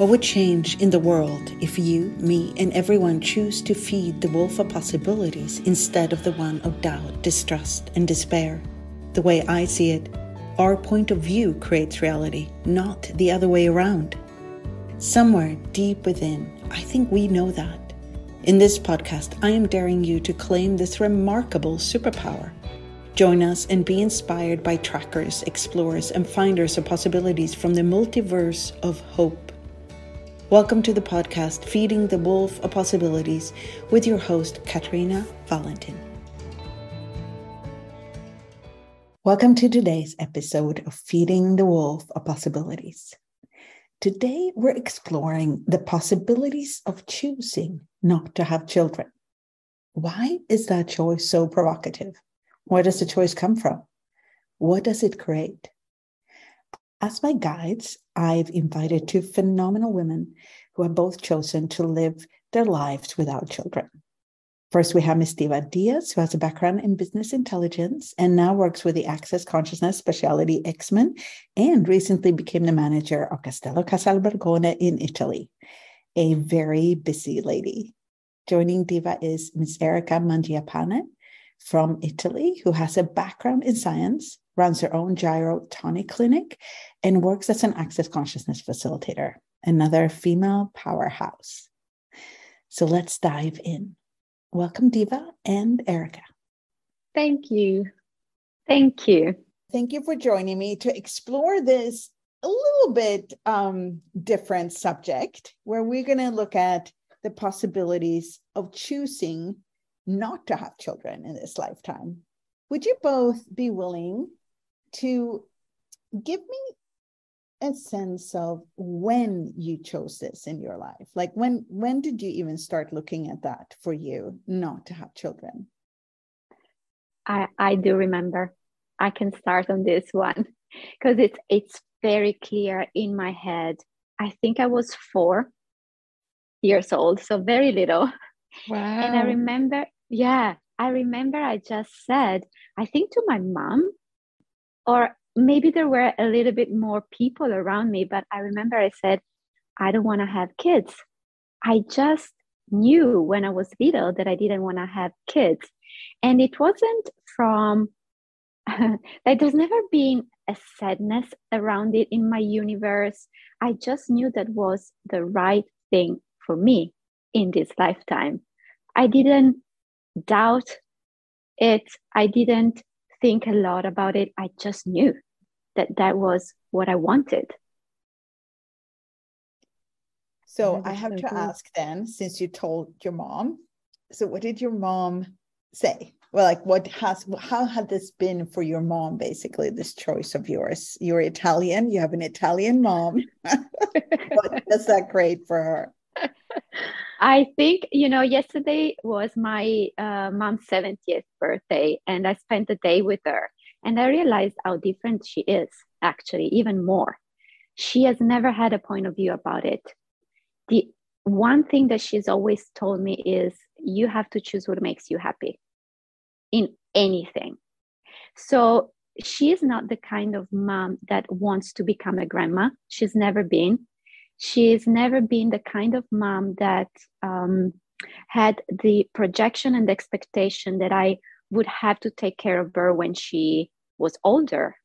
What would change in the world if you, me, and everyone choose to feed the wolf of possibilities instead of the one of doubt, distrust, and despair? The way I see it, our point of view creates reality, not the other way around. Somewhere deep within, I think we know that. In this podcast, I am daring you to claim this remarkable superpower. Join us and be inspired by trackers, explorers, and finders of possibilities from the multiverse of hope Welcome to the podcast Feeding the Wolf of Possibilities with your host, Katarina Valentin. Welcome to today's episode of Feeding the Wolf of Possibilities. Today, we're exploring the possibilities of choosing not to have children. Why is that choice so provocative? Where does the choice come from? What does it create? As my guides, I've invited two phenomenal women who have both chosen to live their lives without children. First, we have Ms. Diva Diaz, who has a background in business intelligence and now works with the Access Consciousness Specialty X-Men and recently became the manager of Castello Casalborgone in Italy. A very busy lady. Joining Diva is Ms. Erica Mangiapane from Italy, who has a background in science, runs her own gyro tonic clinic, and works as an access consciousness facilitator, another female powerhouse. So let's dive in. Welcome, Diva and Erica. Thank you. Thank you. Thank you for joining me to explore this a little bit um, different subject where we're going to look at the possibilities of choosing not to have children in this lifetime. Would you both be willing to give me a sense of when you chose this in your life. Like when when did you even start looking at that for you not to have children? I i do remember. I can start on this one because it's it's very clear in my head. I think i was four years old so very little. Wow and i remember yeah i remember i just said i think to my mom or maybe there were a little bit more people around me, but I remember I said, I don't want to have kids. I just knew when I was little that I didn't want to have kids. And it wasn't from, like, there's never been a sadness around it in my universe. I just knew that was the right thing for me in this lifetime. I didn't doubt it. I didn't think a lot about it. I just knew that that was what I wanted. So I have so to cool. ask then, since you told your mom, so what did your mom say? Well, like what has how had this been for your mom, basically, this choice of yours? You're Italian, you have an Italian mom. what does that great for her? I think, you know, yesterday was my uh, mom's 70th birthday, and I spent the day with her. And I realized how different she is, actually, even more. She has never had a point of view about it. The one thing that she's always told me is you have to choose what makes you happy in anything. So she is not the kind of mom that wants to become a grandma. She's never been. She's never been the kind of mom that um, had the projection and expectation that I would have to take care of her when she was older.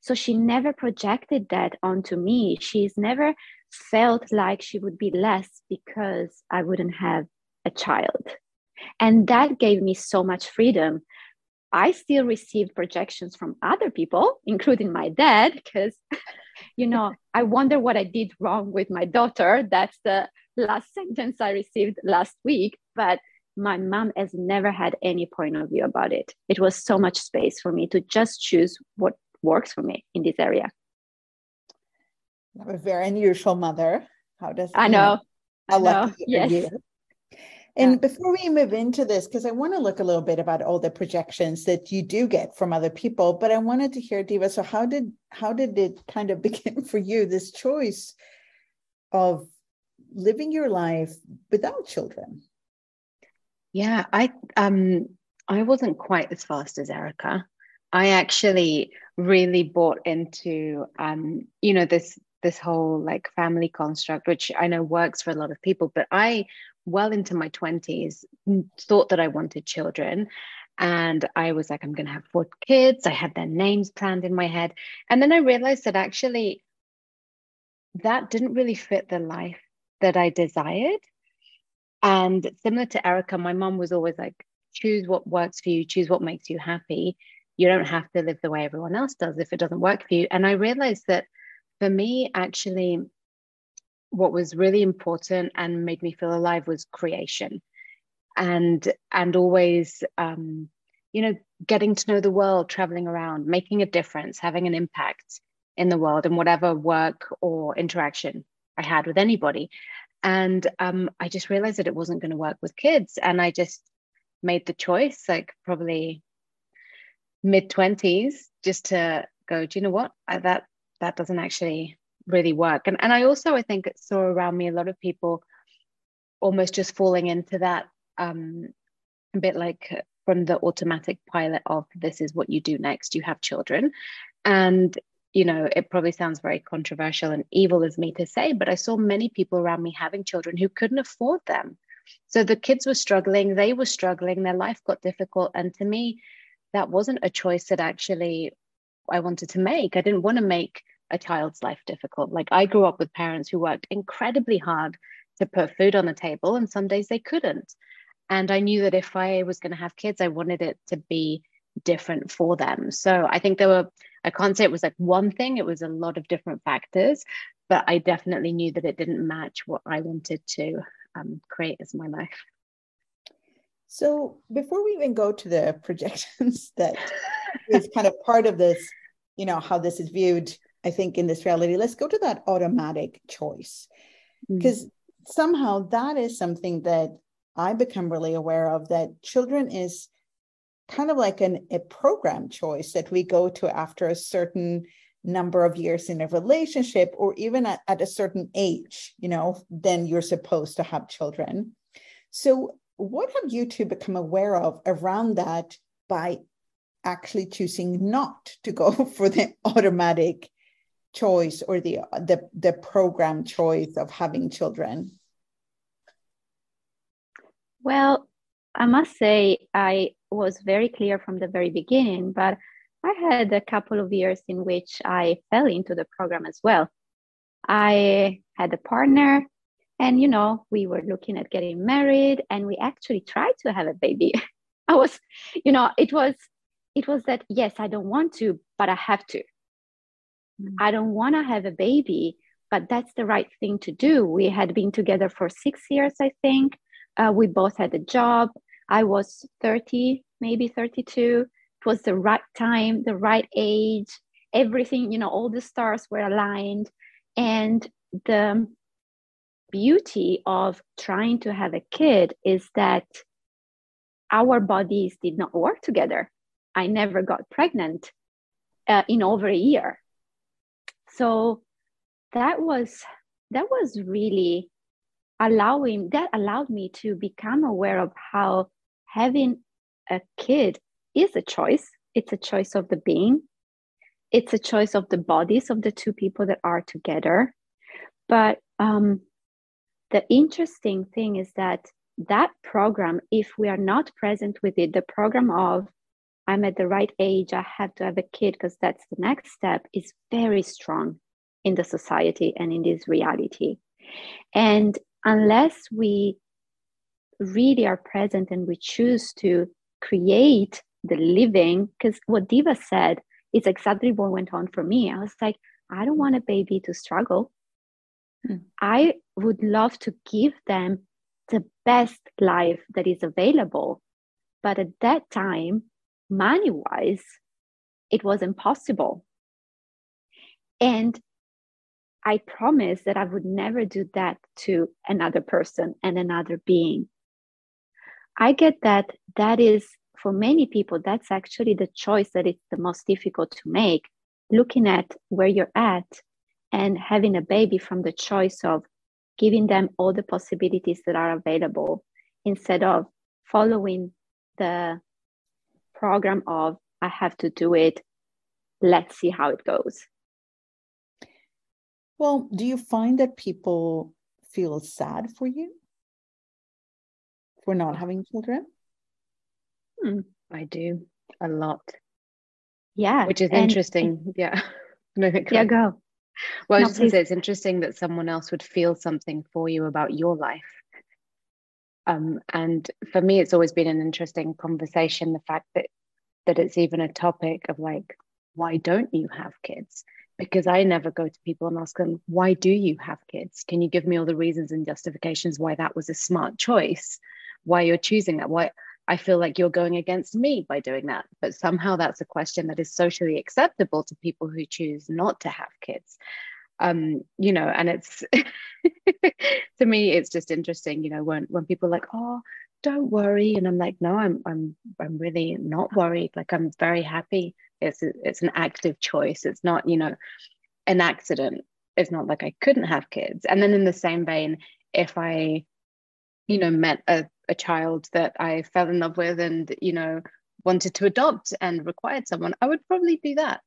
So she never projected that onto me. She's never felt like she would be less because I wouldn't have a child. And that gave me so much freedom. I still received projections from other people, including my dad, because, you know, I wonder what I did wrong with my daughter. That's the last sentence I received last week. But my mom has never had any point of view about it. It was so much space for me to just choose what works for me in this area. A very unusual mother. How does I know? I know. Yes. You. And yeah. before we move into this, because I want to look a little bit about all the projections that you do get from other people, but I wanted to hear Diva. So how did how did it kind of begin for you this choice of living your life without children? Yeah, I um I wasn't quite as fast as Erica. I actually really bought into um, you know, this this whole like family construct, which I know works for a lot of people, but I, well into my 20s, thought that I wanted children. And I was like, I'm going to have four kids. I had their names planned in my head. And then I realized that actually that didn't really fit the life that I desired. And similar to Erica, my mom was always like, choose what works for you, choose what makes you happy. You don't have to live the way everyone else does if it doesn't work for you. And I realized that for me, actually, what was really important and made me feel alive was creation. And and always um, you know getting to know the world traveling around making a difference having an impact in the world and whatever work or interaction i had with anybody. And um, i just realized that it wasn't going to work with kids. And i just made the choice like probably mid 20s just to go do you know what? I, that that doesn't actually really work. And, and i also i think saw around me a lot of people almost just falling into that um, a bit like from the automatic pilot of this is what you do next. You have children. And you know it probably sounds very controversial and evil as me to say but i saw many people around me having children who couldn't afford them. So the kids were struggling they were struggling their life got difficult and to me that wasn't a choice that actually i wanted to make. I didn't want to make a child's life difficult like i grew up with parents who worked incredibly hard to put food on the table and some days they couldn't and I knew that if I was going to have kids, I wanted it to be different for them. So I think there were, I can't say it was like one thing, it was a lot of different factors, but I definitely knew that it didn't match what I wanted to um, create as my life. So before we even go to the projections that is kind of part of this, you know, how this is viewed, I think in this reality, let's go to that automatic choice. Because mm. somehow that is something that I become really aware of that children is kind of like an, a program choice that we go to after a certain number of years in a relationship or even at, at a certain age, you know, then you're supposed to have children. So, what have you two become aware of around that by actually choosing not to go for the automatic choice or the the, the program choice of having children? Well, I must say I was very clear from the very beginning, but I had a couple of years in which I fell into the program as well. I had a partner, and you know, we were looking at getting married, and we actually tried to have a baby. I was, you know, it was, it was that yes, I don't want to, but I have to. Mm-hmm. I don't want to have a baby, but that's the right thing to do. We had been together for six years, I think. Uh, we both had a job. I was 30, maybe 32. It was the right time, the right age. Everything, you know, all the stars were aligned. And the beauty of trying to have a kid is that our bodies did not work together. I never got pregnant uh, in over a year. So that was that was really allowing that allowed me to become aware of how having a kid is a choice. It's a choice of the being. It's a choice of the bodies of the two people that are together. But um, the interesting thing is that that program if we are not present with it the program of i'm at the right age i have to have a kid because that's the next step is very strong in the society and in this reality and unless we really are present and we choose to create the living, because what Diva said is exactly what went on for me. I was like, I don't want a baby to struggle. Hmm. I would love to give them the best life that is available. But at that time, money wise, it was impossible. And I promised that I would never do that to another person and another being. I get that that is for many people, that's actually the choice that is the most difficult to make. Looking at where you're at and having a baby from the choice of giving them all the possibilities that are available instead of following the program of, I have to do it, let's see how it goes. Well, do you find that people feel sad for you for not having children? Hmm, I do a lot. Yeah. Which is and, interesting. yeah. No, yeah, go. Well, no, I was just say it's interesting that someone else would feel something for you about your life. Um, and for me, it's always been an interesting conversation. The fact that that it's even a topic of like, why don't you have kids? Because I never go to people and ask them, why do you have kids? Can you give me all the reasons and justifications why that was a smart choice? Why you're choosing that? Why I feel like you're going against me by doing that. But somehow that's a question that is socially acceptable to people who choose not to have kids. Um, you know, and it's to me, it's just interesting, you know, when when people like, oh, don't worry. And I'm like, no, I'm I'm I'm really not worried. Like I'm very happy. It's a, it's an active choice. It's not, you know, an accident. It's not like I couldn't have kids. And then in the same vein, if I, you know, met a a child that I fell in love with and, you know, wanted to adopt and required someone, I would probably do that.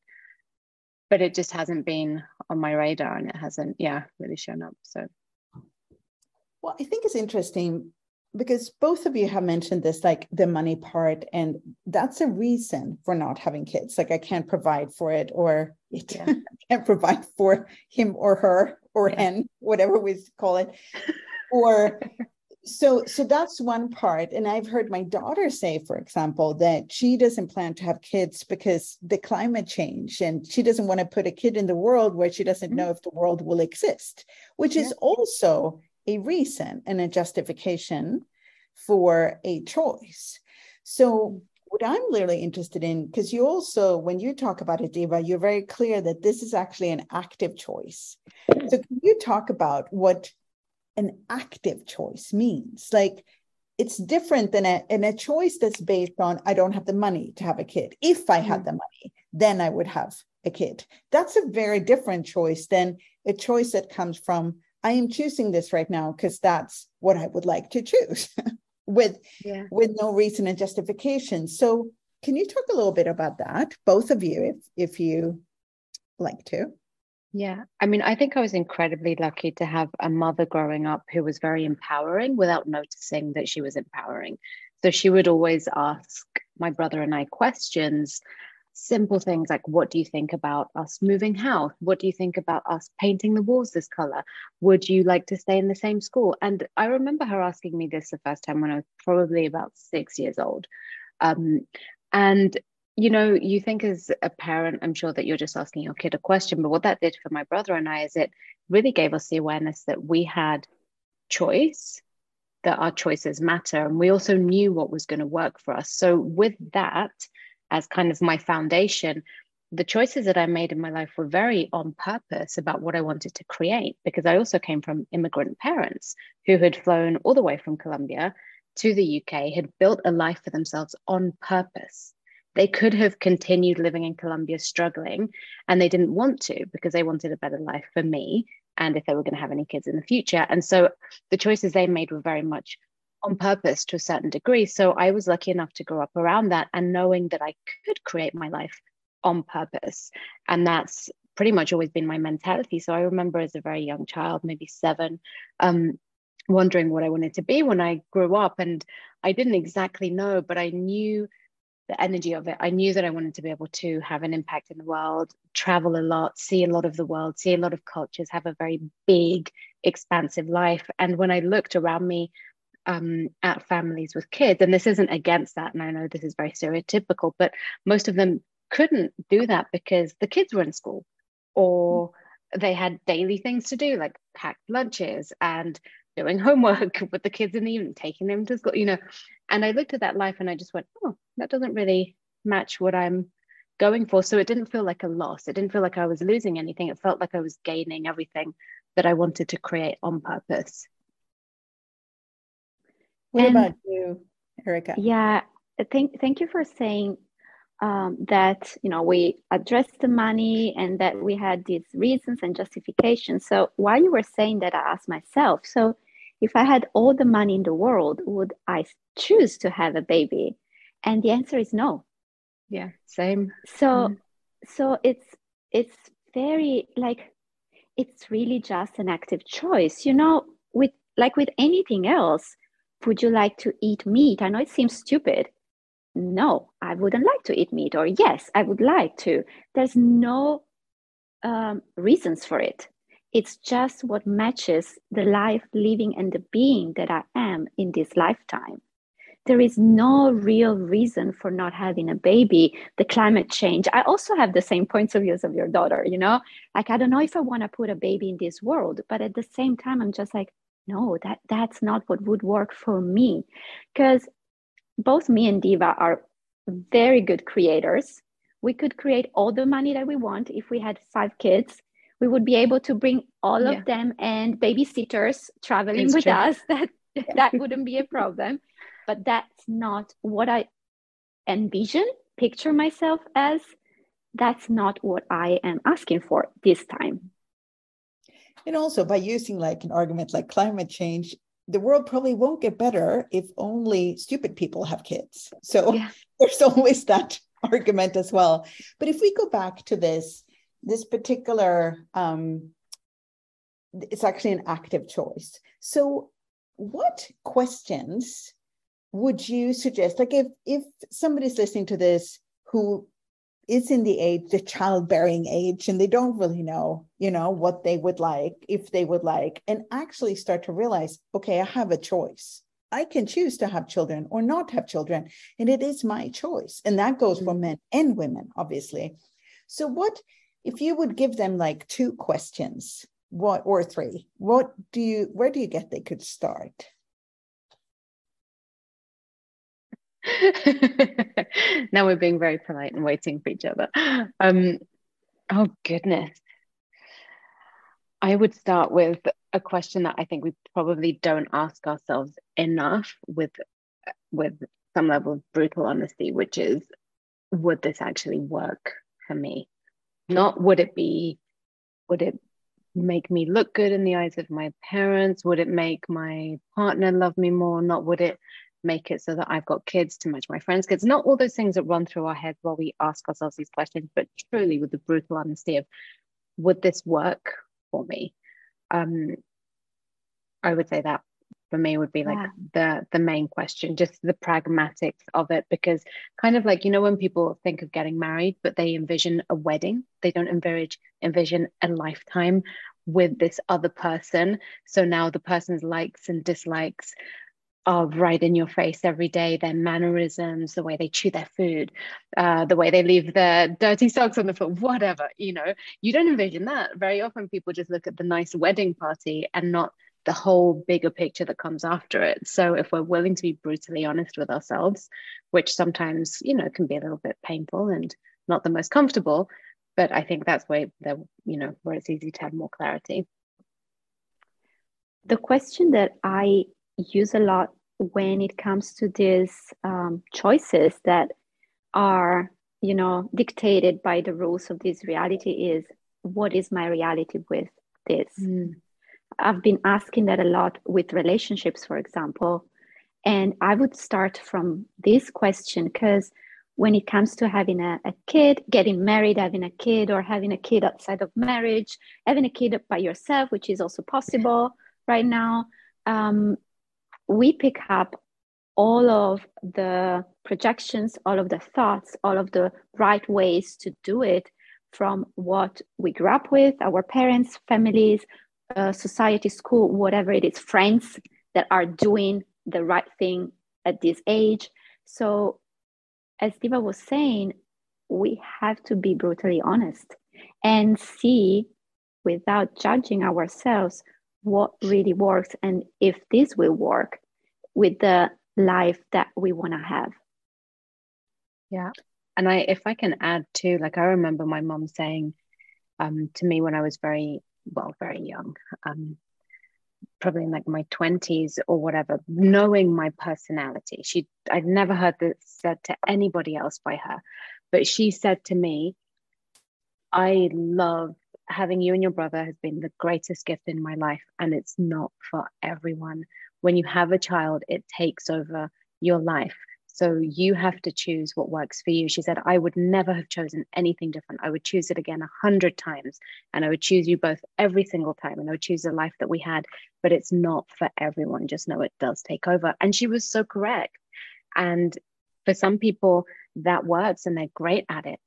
But it just hasn't been on my radar and it hasn't, yeah, really shown up. So, well, I think it's interesting because both of you have mentioned this, like the money part, and that's a reason for not having kids. Like, I can't provide for it, or it yeah. can't provide for him or her or yeah. hen, whatever we call it. or so so that's one part and i've heard my daughter say for example that she doesn't plan to have kids because the climate change and she doesn't want to put a kid in the world where she doesn't mm-hmm. know if the world will exist which yeah. is also a reason and a justification for a choice so what i'm really interested in because you also when you talk about it diva you're very clear that this is actually an active choice so can you talk about what an active choice means. Like it's different than a, a choice that's based on I don't have the money to have a kid. If I had mm. the money, then I would have a kid. That's a very different choice than a choice that comes from I am choosing this right now because that's what I would like to choose with yeah. with no reason and justification. So can you talk a little bit about that, both of you, if if you like to? Yeah, I mean, I think I was incredibly lucky to have a mother growing up who was very empowering without noticing that she was empowering. So she would always ask my brother and I questions, simple things like, What do you think about us moving house? What do you think about us painting the walls this color? Would you like to stay in the same school? And I remember her asking me this the first time when I was probably about six years old. Um, and you know, you think as a parent, I'm sure that you're just asking your kid a question, but what that did for my brother and I is it really gave us the awareness that we had choice, that our choices matter. And we also knew what was going to work for us. So, with that as kind of my foundation, the choices that I made in my life were very on purpose about what I wanted to create because I also came from immigrant parents who had flown all the way from Colombia to the UK, had built a life for themselves on purpose they could have continued living in Colombia struggling, and they didn't want to because they wanted a better life for me and if they were going to have any kids in the future. And so the choices they made were very much on purpose to a certain degree. So I was lucky enough to grow up around that and knowing that I could create my life on purpose. And that's pretty much always been my mentality. So I remember as a very young child, maybe seven, um, wondering what I wanted to be when I grew up. And I didn't exactly know, but I knew the energy of it. I knew that I wanted to be able to have an impact in the world, travel a lot, see a lot of the world, see a lot of cultures, have a very big, expansive life. And when I looked around me um, at families with kids, and this isn't against that, and I know this is very stereotypical, but most of them couldn't do that because the kids were in school or they had daily things to do like packed lunches and doing homework with the kids in the evening, taking them to school, you know. And I looked at that life and I just went, oh, that doesn't really match what I'm going for. So it didn't feel like a loss. It didn't feel like I was losing anything. It felt like I was gaining everything that I wanted to create on purpose. What and, about you, Erica? Yeah, thank thank you for saying um, that you know we addressed the money and that we had these reasons and justifications. So while you were saying that, I asked myself, so if I had all the money in the world, would I choose to have a baby? And the answer is no. Yeah, same. So mm. so it's it's very like it's really just an active choice. You know, with like with anything else, would you like to eat meat? I know it seems stupid. No, I wouldn't like to eat meat, or yes, I would like to. There's no um, reasons for it. It's just what matches the life, living, and the being that I am in this lifetime. There is no real reason for not having a baby. The climate change. I also have the same points of views of your daughter you know? Like i don't know if i want to put a baby in this world but at the same time i'm just like no that that's not what would work for me. Because both me and diva are very good creators. We could create all the money that we want if we had five kids we would be able to bring all yeah. of them and babysitters traveling it's with true. us that that wouldn't be a problem but that's not what I envision, picture myself as. That's not what I am asking for this time. And also, by using like an argument like climate change, the world probably won't get better if only stupid people have kids. So yeah. there's always that argument as well. But if we go back to this, this particular, um, it's actually an active choice. So, what questions would you suggest like if if somebody's listening to this who is in the age the childbearing age and they don't really know you know what they would like if they would like and actually start to realize okay i have a choice i can choose to have children or not have children and it is my choice and that goes mm-hmm. for men and women obviously so what if you would give them like two questions what or three what do you where do you get they could start now we're being very polite and waiting for each other. Um, oh, goodness. I would start with a question that I think we probably don't ask ourselves enough with with some level of brutal honesty, which is would this actually work for me? Not would it be, would it make me look good in the eyes of my parents? Would it make my partner love me more? Not would it make it so that I've got kids to match my friends' kids. Not all those things that run through our heads while we ask ourselves these questions, but truly with the brutal honesty of would this work for me? Um, I would say that for me would be like yeah. the the main question just the pragmatics of it because kind of like you know when people think of getting married but they envision a wedding they don't envisage envision a lifetime with this other person. So now the person's likes and dislikes are right in your face every day their mannerisms the way they chew their food uh, the way they leave their dirty socks on the floor whatever you know. You don't envision that. Very often people just look at the nice wedding party and not the whole bigger picture that comes after it. So if we're willing to be brutally honest with ourselves which sometimes you know can be a little bit painful and not the most comfortable but i think that's where the you know where it's easy to have more clarity. The question that i use a lot when it comes to these um, choices that are you know dictated by the rules of this reality is what is my reality with this? Mm. I've been asking that a lot with relationships for example and i would start from this question because when it comes to having a, a, kid getting married having a kid or having a kid outside of marriage having a kid by yourself which is also possible right now um, we pick up all of the projections, all of the thoughts, all of the right ways to do it from what we grew up with, our parents, families, uh, society, school, whatever it is, friends that are doing the right thing at this age. So, as Diva was saying, we have to be brutally honest and see without judging ourselves what really works and if this will work with the life that we want to have yeah and i if i can add too like i remember my mom saying um, to me when i was very well very young um, probably in like my 20s or whatever knowing my personality. She i'd never heard this said to anybody else by her but she said to me i love having you and your brother has been the greatest gift in my life and it's not for everyone. When you have a child it takes over your life So you have to choose what works for you. She said, I would never have chosen anything different. I would choose it again a hundred times. And I would choose you both every single time. And I would choose the life that we had. But it's not for everyone. Just know it does take over. And she was so correct. And for some people, that works and they're great at it.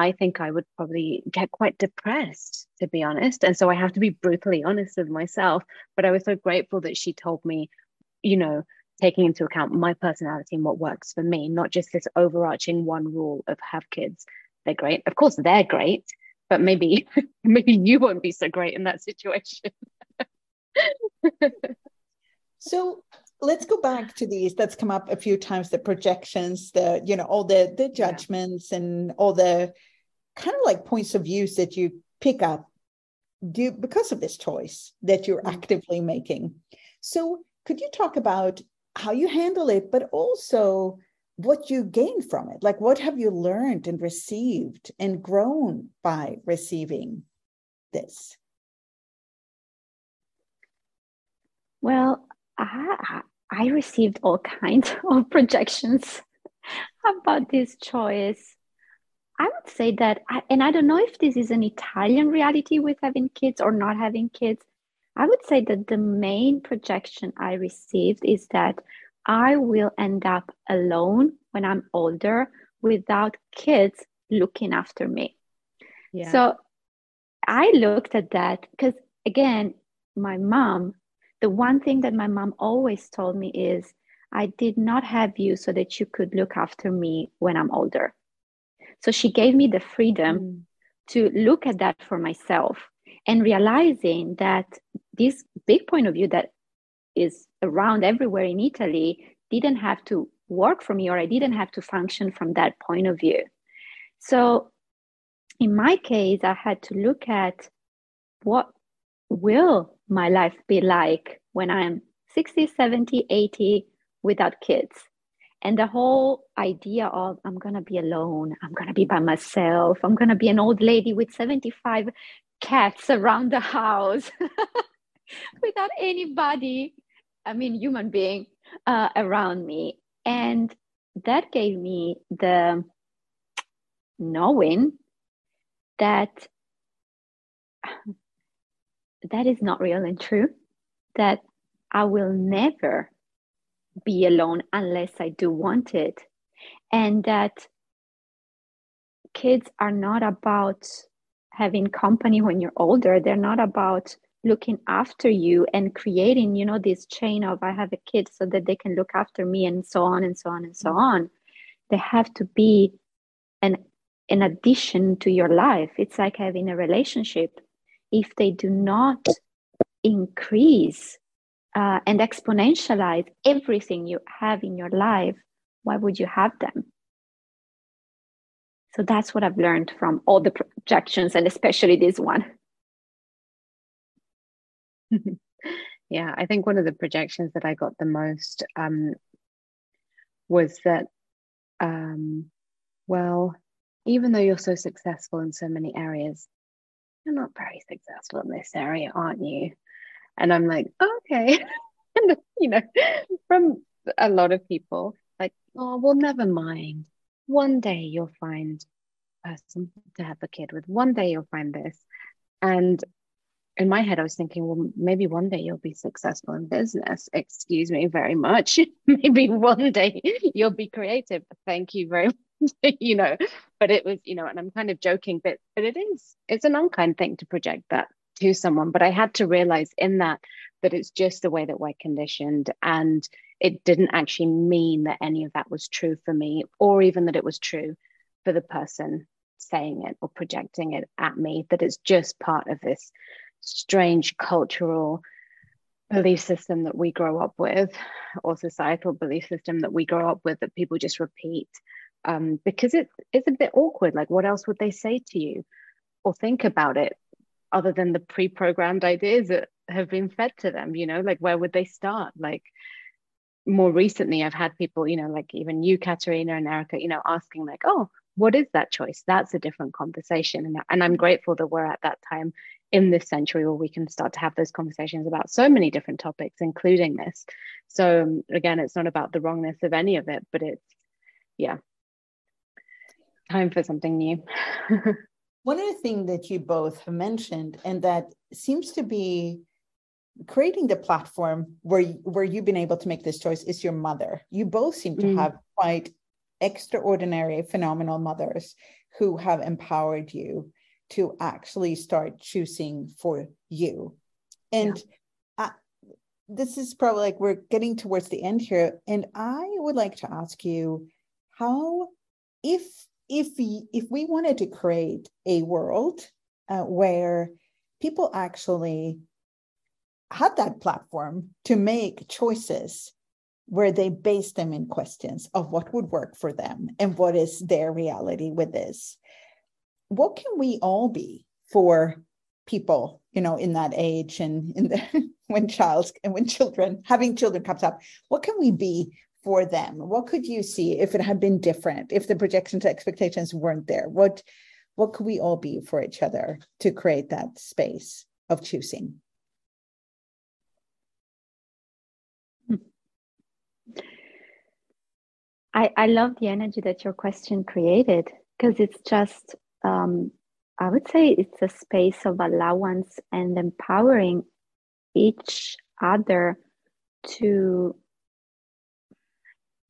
I think I would probably get quite depressed, to be honest. And so I have to be brutally honest with myself. But I was so grateful that she told me, you know, taking into account my personality and what works for me, not just this overarching one rule of have kids. They're great. Of course, they're great, but maybe maybe you won't be so great in that situation. so let's go back to these that's come up a few times the projections the you know all the the judgments yeah. and all the kind of like points of views that you pick up do because of this choice that you're mm-hmm. actively making so could you talk about how you handle it, but also what you gain from it. Like, what have you learned and received and grown by receiving this? Well, I, I received all kinds of projections about this choice. I would say that, I, and I don't know if this is an Italian reality with having kids or not having kids, I would say that the main projection I received is that I will end up alone when I'm older without kids looking after me. Yeah. So I looked at that because, again, my mom, the one thing that my mom always told me is, I did not have you so that you could look after me when I'm older. So she gave me the freedom mm. to look at that for myself and realizing that this big point of view that is around everywhere in Italy didn't have to work for me or I didn't have to function from that point of view. So in my case, I had to look at what will my life be like when I'm 60, 70, 80 without kids. And the whole idea of I'm going to be alone, I'm going to be by myself, I'm going to be an old lady with 75 cats around the house without anybody, I mean, human being uh, around me. And that gave me the knowing that that is not real and true, that I will never be alone unless I do want it. And that kids are not about having company when you're older. They're not about looking after you and creating, you know, this chain of I have a kid so that they can look after me and so on and so on and so mm-hmm. on. They have to be an an addition to your life. It's like having a relationship. If they do not increase uh, and exponentialize everything you have in your life, why would you have them? So that's what I've learned from all the projections and especially this one. yeah, I think one of the projections that I got the most um, was that, um, well, even though you're so successful in so many areas, you're not very successful in this area, aren't you? And I'm like, oh, okay. and, you know, from a lot of people, like, oh, well, never mind one day you'll find a person to have a kid with. One day you'll find this. And in my head, I was thinking, well, maybe one day you'll be successful in business. Excuse me very much. maybe one day you'll be creative. Thank you very much. you know, but it was, you know, and I'm kind of joking, but but it is, it's an unkind thing to project that to someone. But I had to realize in that that it's just the way that we're conditioned. And it didn't actually mean that any of that was true for me, or even that it was true for the person saying it or projecting it at me, that it's just part of this strange cultural belief system that we grow up with, or societal belief system that we grow up with that people just repeat. Um, because it, it's a bit awkward. Like, what else would they say to you or think about it other than the pre programmed ideas that have been fed to them? You know, like, where would they start? Like, more recently i've had people you know like even you katerina and erica you know asking like oh what is that choice that's a different conversation and, and i'm grateful that we're at that time in this century where we can start to have those conversations about so many different topics including this. So um, again it's not about the wrongness of any of it but it's yeah. Time for something new. One of the things that you both have mentioned and that seems to be creating the platform where where you've been able to make this choice is your mother. You both seem to mm. have quite extraordinary phenomenal mothers who have empowered you to actually start choosing for you. And yeah. this is probably like we're getting towards the end here. And i would like to ask you how if if we, if we wanted to create a world uh, where people actually had that platform to make choices where they base them in questions of what would work for them and what is their reality with this what can we all be for people you know in that age and in the when child and when children having children comes up what can we be for them? What could you see if it had been different if the projections expectations weren't there? What what could we all be for each other to create that space of choosing? I, I love the energy that your question created because it's just um, I would say it's a space of allowance and empowering each other to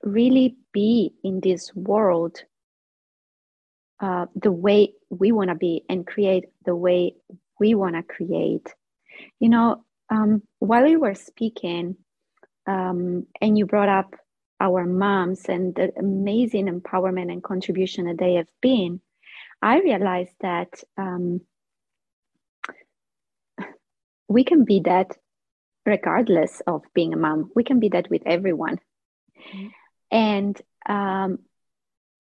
really be in this world uh, the way we want to be and create the way we want to create. You know, um, while we were speaking, um, and you brought up our moms and the amazing empowerment and contribution that they have been, I realized that um, we can be that regardless of being a mom. We can be that with everyone. Mm-hmm. And um,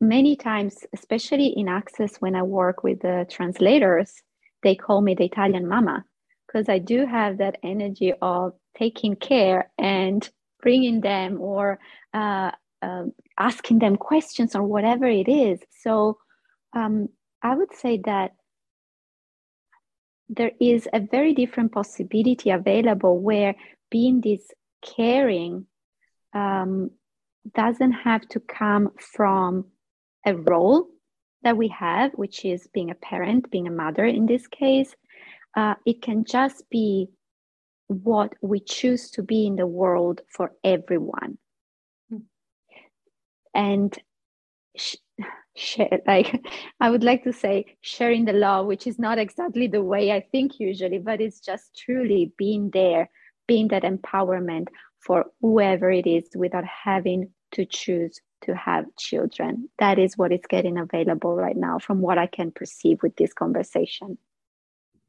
many times, especially in Access, when I work with the translators, they call me the Italian mama because I do have that energy of taking care and bringing them or uh, uh, asking them questions or whatever it is. So um, I would say that there is a very different possibility available where being this caring um, doesn't have to come from a role that we have, which is being a parent, being a mother in this case. Uh, it can just be what we choose to be in the world for everyone. Mm. And sh- share like i would like to say sharing the love which is not exactly the way i think usually but it's just truly being there being that empowerment for whoever it is without having to choose to have children. That is what is getting available right now from what i can perceive with this conversation.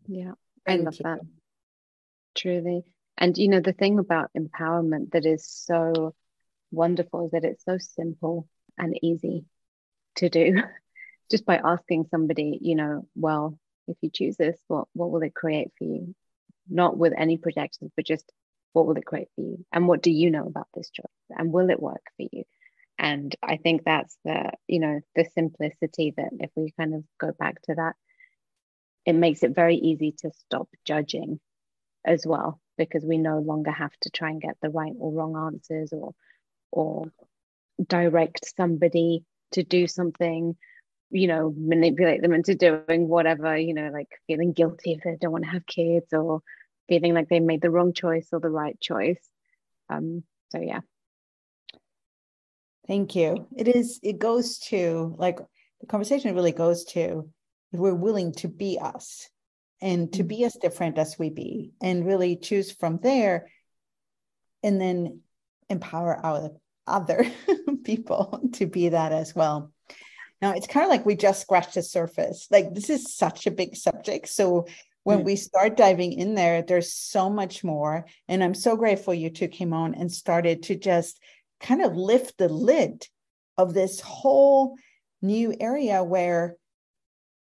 Yeah i love that. Truly. And you know the thing about empowerment that is so wonderful is that it's so simple and easy to do just by asking somebody, you know, well, if you choose this, what what will it create for you? Not with any projections, but just what will it create for you? And what do you know about this choice? And will it work for you? And I think that's the, you know, the simplicity that if we kind of go back to that, it makes it very easy to stop judging as well, because we no longer have to try and get the right or wrong answers or or direct somebody to do something you know manipulate them into doing whatever you know like feeling guilty if they don't want to have kids or feeling like they made the wrong choice or the right choice. Um so yeah. Thank you. It is it goes to like the conversation really goes to if we're willing to be us and to be as different as we be and really choose from there and then empower our other people to be that as well. Now, it's kind of like we just scratched the surface. Like, this is such a big subject. So, when mm. we start diving in there, there's so much more. And I'm so grateful you two came on and started to just kind of lift the lid of this whole new area where,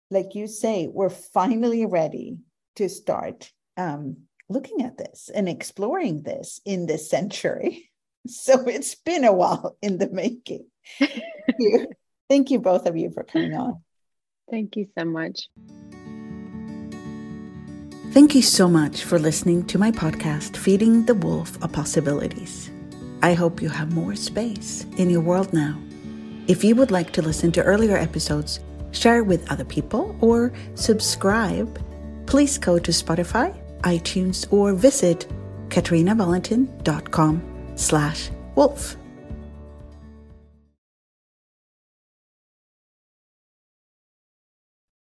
like you say, we're finally ready to start um, looking at this and exploring this in this century. So it's been a while in the making. Thank you. Thank you, both of you, for coming on. Thank you so much. Thank you so much for listening to my podcast, Feeding the Wolf of Possibilities. I hope you have more space in your world now If you would like to listen to earlier episodes, share with other people, or subscribe, please go to Spotify, iTunes, or visit katrinavalentin.com slash wolf.